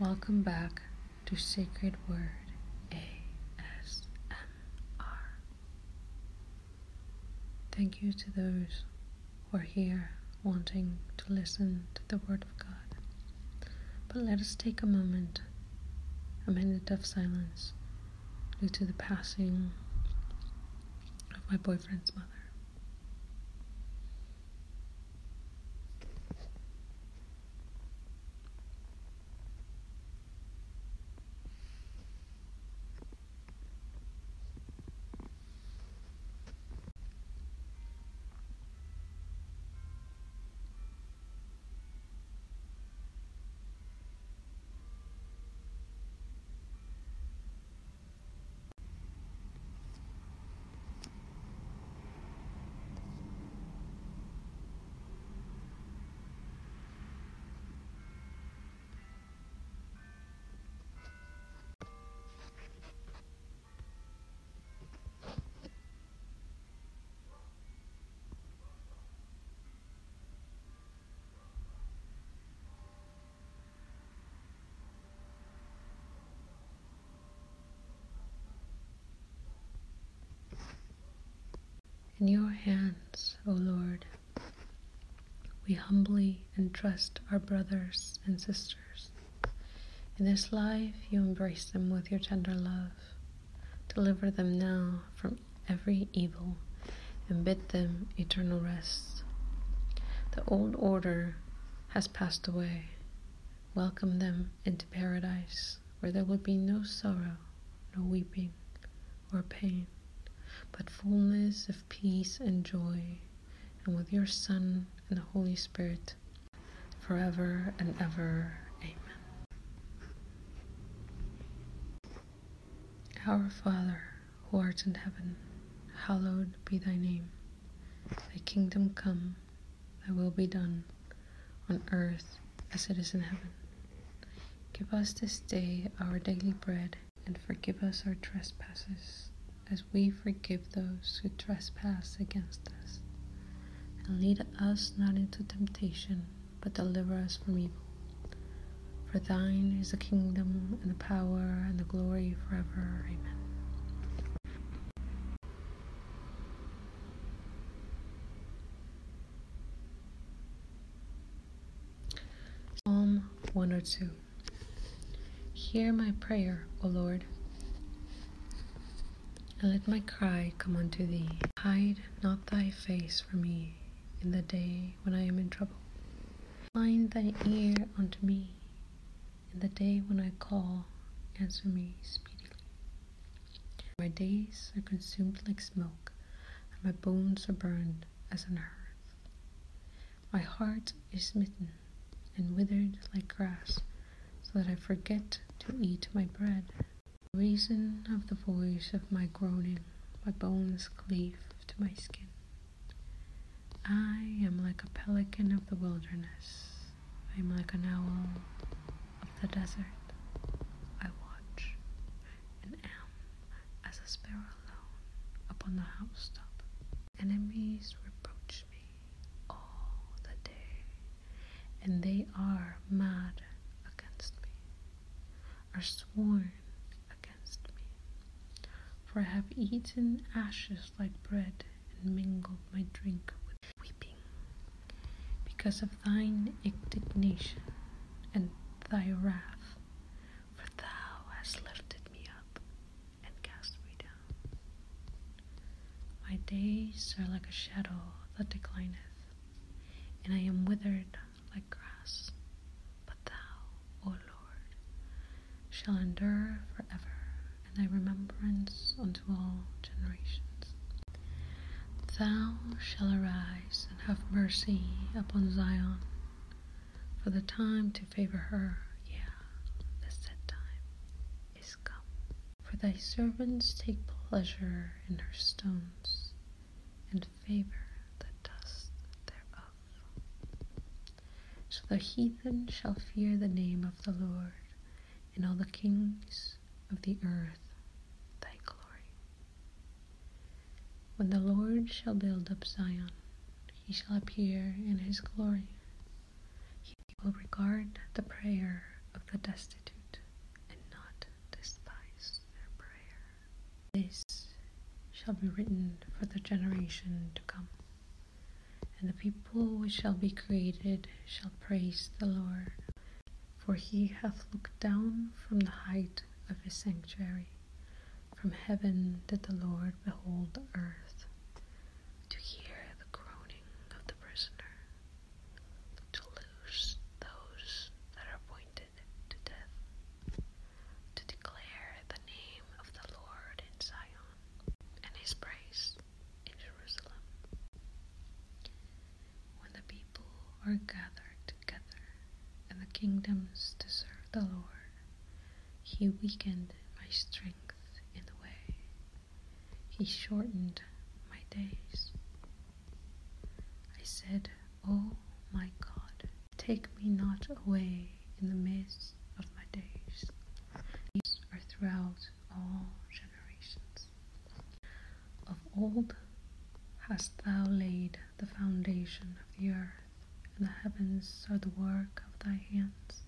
Welcome back to Sacred Word ASMR. Thank you to those who are here wanting to listen to the Word of God. But let us take a moment, a minute of silence, due to the passing of my boyfriend's mother. In your hands, O Lord, we humbly entrust our brothers and sisters. In this life, you embrace them with your tender love. Deliver them now from every evil and bid them eternal rest. The old order has passed away. Welcome them into paradise, where there will be no sorrow, no weeping, or pain but fullness of peace and joy, and with your Son and the Holy Spirit, forever and ever. Amen. Our Father, who art in heaven, hallowed be thy name. Thy kingdom come, thy will be done, on earth as it is in heaven. Give us this day our daily bread, and forgive us our trespasses as we forgive those who trespass against us. And lead us not into temptation, but deliver us from evil. For thine is the kingdom, and the power, and the glory forever. Amen. Psalm 102 Hear my prayer, O Lord and let my cry come unto thee. Hide not thy face from me in the day when I am in trouble. Find thy ear unto me in the day when I call. Answer me speedily. My days are consumed like smoke, and my bones are burned as an hearth. My heart is smitten and withered like grass, so that I forget to eat my bread reason of the voice of my groaning, my bones cleave to my skin. I am like a pelican of the wilderness. I am like an owl of the desert. I watch and am as a sparrow alone upon the housetop. Enemies reproach me all the day, and they are mad against me, are sworn for I have eaten ashes like bread and mingled my drink with weeping, because of thine indignation and thy wrath, for thou hast lifted me up and cast me down. My days are like a shadow that declineth, and I am withered like grass, but thou, O Lord, shall endure forever thy remembrance unto all generations. Thou shalt arise and have mercy upon Zion, for the time to favor her, yeah, the set time is come. For thy servants take pleasure in her stones, and favor the dust thereof. So the heathen shall fear the name of the Lord, and all the kings of the earth When the Lord shall build up Zion, he shall appear in his glory. He will regard the prayer of the destitute and not despise their prayer. This shall be written for the generation to come, and the people which shall be created shall praise the Lord. For he hath looked down from the height of his sanctuary. From heaven did the Lord behold the earth, to hear the groaning of the prisoner, to loose those that are appointed to death, to declare the name of the Lord in Zion, and his praise in Jerusalem. When the people are gathered together, and the kingdoms to serve the Lord, he weakened my strength in the way. He shortened my days. I said, O my God, take me not away in the midst of my days. These are throughout all generations. Of old hast thou laid the foundation of the earth, and the heavens are the work of thy hands.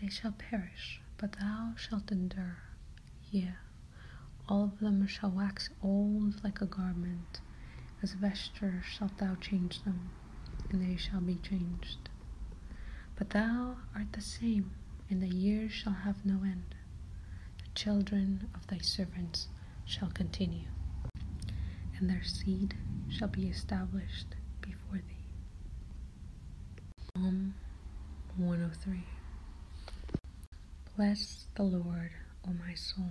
They shall perish, but thou shalt endure. Yea, all of them shall wax old like a garment, as vesture shalt thou change them, and they shall be changed. But thou art the same, and the years shall have no end. The children of thy servants shall continue, and their seed shall be established before thee. Psalm 103 Bless the Lord, O my soul,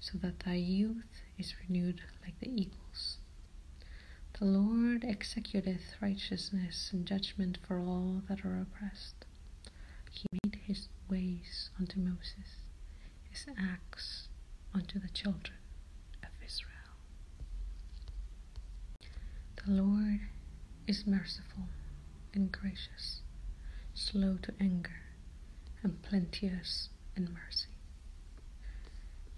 so that thy youth is renewed like the eagles. The Lord executeth righteousness and judgment for all that are oppressed. He made his ways unto Moses, his acts unto the children of Israel. The Lord is merciful and gracious, slow to anger, and plenteous in mercy.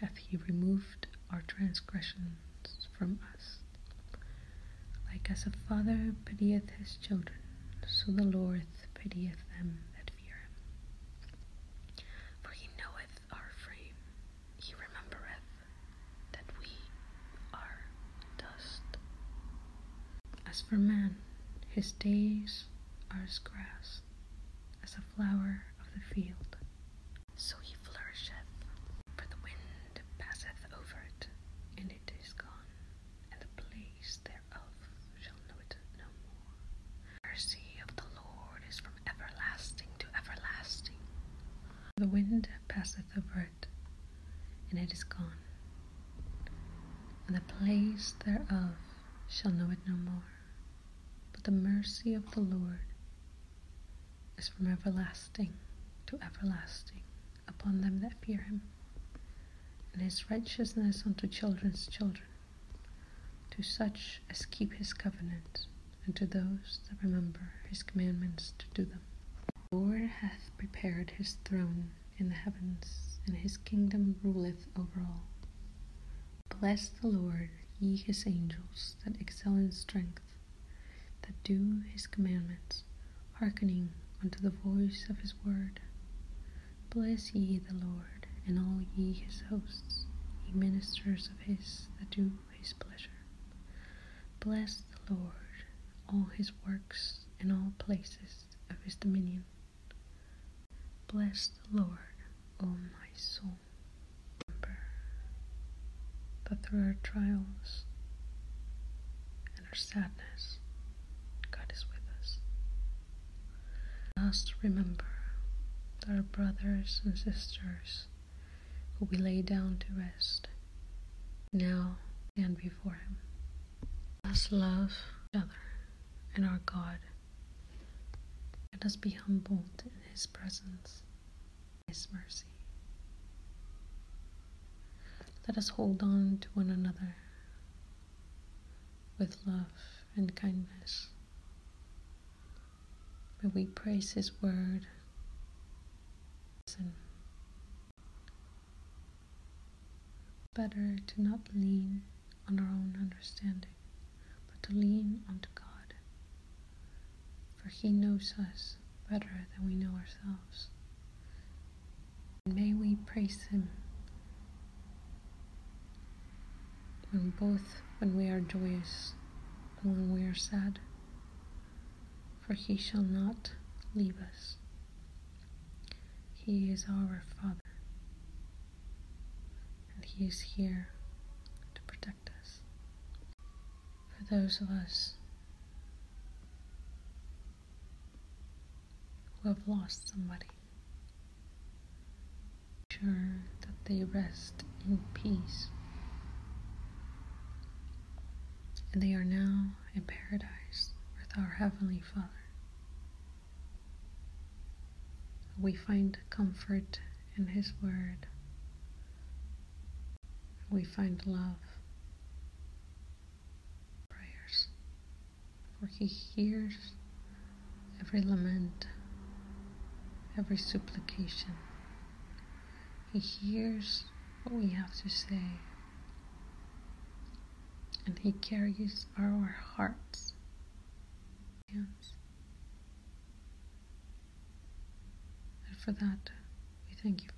hath he removed our transgressions from us. Like as a father pitieth his children, so the Lord pitieth them that fear him. For he knoweth our frame, he remembereth that we are dust. As for man, his days are as grass, as a flower of the field. So he flourisheth, for the wind passeth over it, and it is gone, and the place thereof shall know it no more. The mercy of the Lord is from everlasting to everlasting. The wind passeth over it, and it is gone, and the place thereof shall know it no more. But the mercy of the Lord is from everlasting to everlasting upon them that fear him, and his righteousness unto children's children, to such as keep his covenant, and to those that remember his commandments to do them. The Lord hath prepared his throne in the heavens, and his kingdom ruleth over all. Bless the Lord, ye his angels that excel in strength, that do his commandments, hearkening unto the voice of his word. Bless ye the Lord, and all ye his hosts, ye ministers of his that do his pleasure. Bless the Lord, all his works, and all places of his dominion. Bless the Lord, O my soul. Remember that through our trials and our sadness, God is with us. Last, remember that our brothers and sisters who we lay down to rest now stand before Him. Let us love each other and our God. Let us be humbled His presence, His mercy. Let us hold on to one another with love and kindness. May we praise His word. Listen. Better to not lean on our own understanding, but to lean onto God. For He knows us better than we know ourselves. And may we praise Him when both when we are joyous and when we are sad, for he shall not leave us. He is our Father, and he is here to protect us. For those of us have lost somebody, sure that they rest in peace. And they are now in paradise with our Heavenly Father. We find comfort in His Word. We find love, prayers, for He hears every lament, every supplication. He hears what we have to say and He carries our hearts. And for that, we thank you.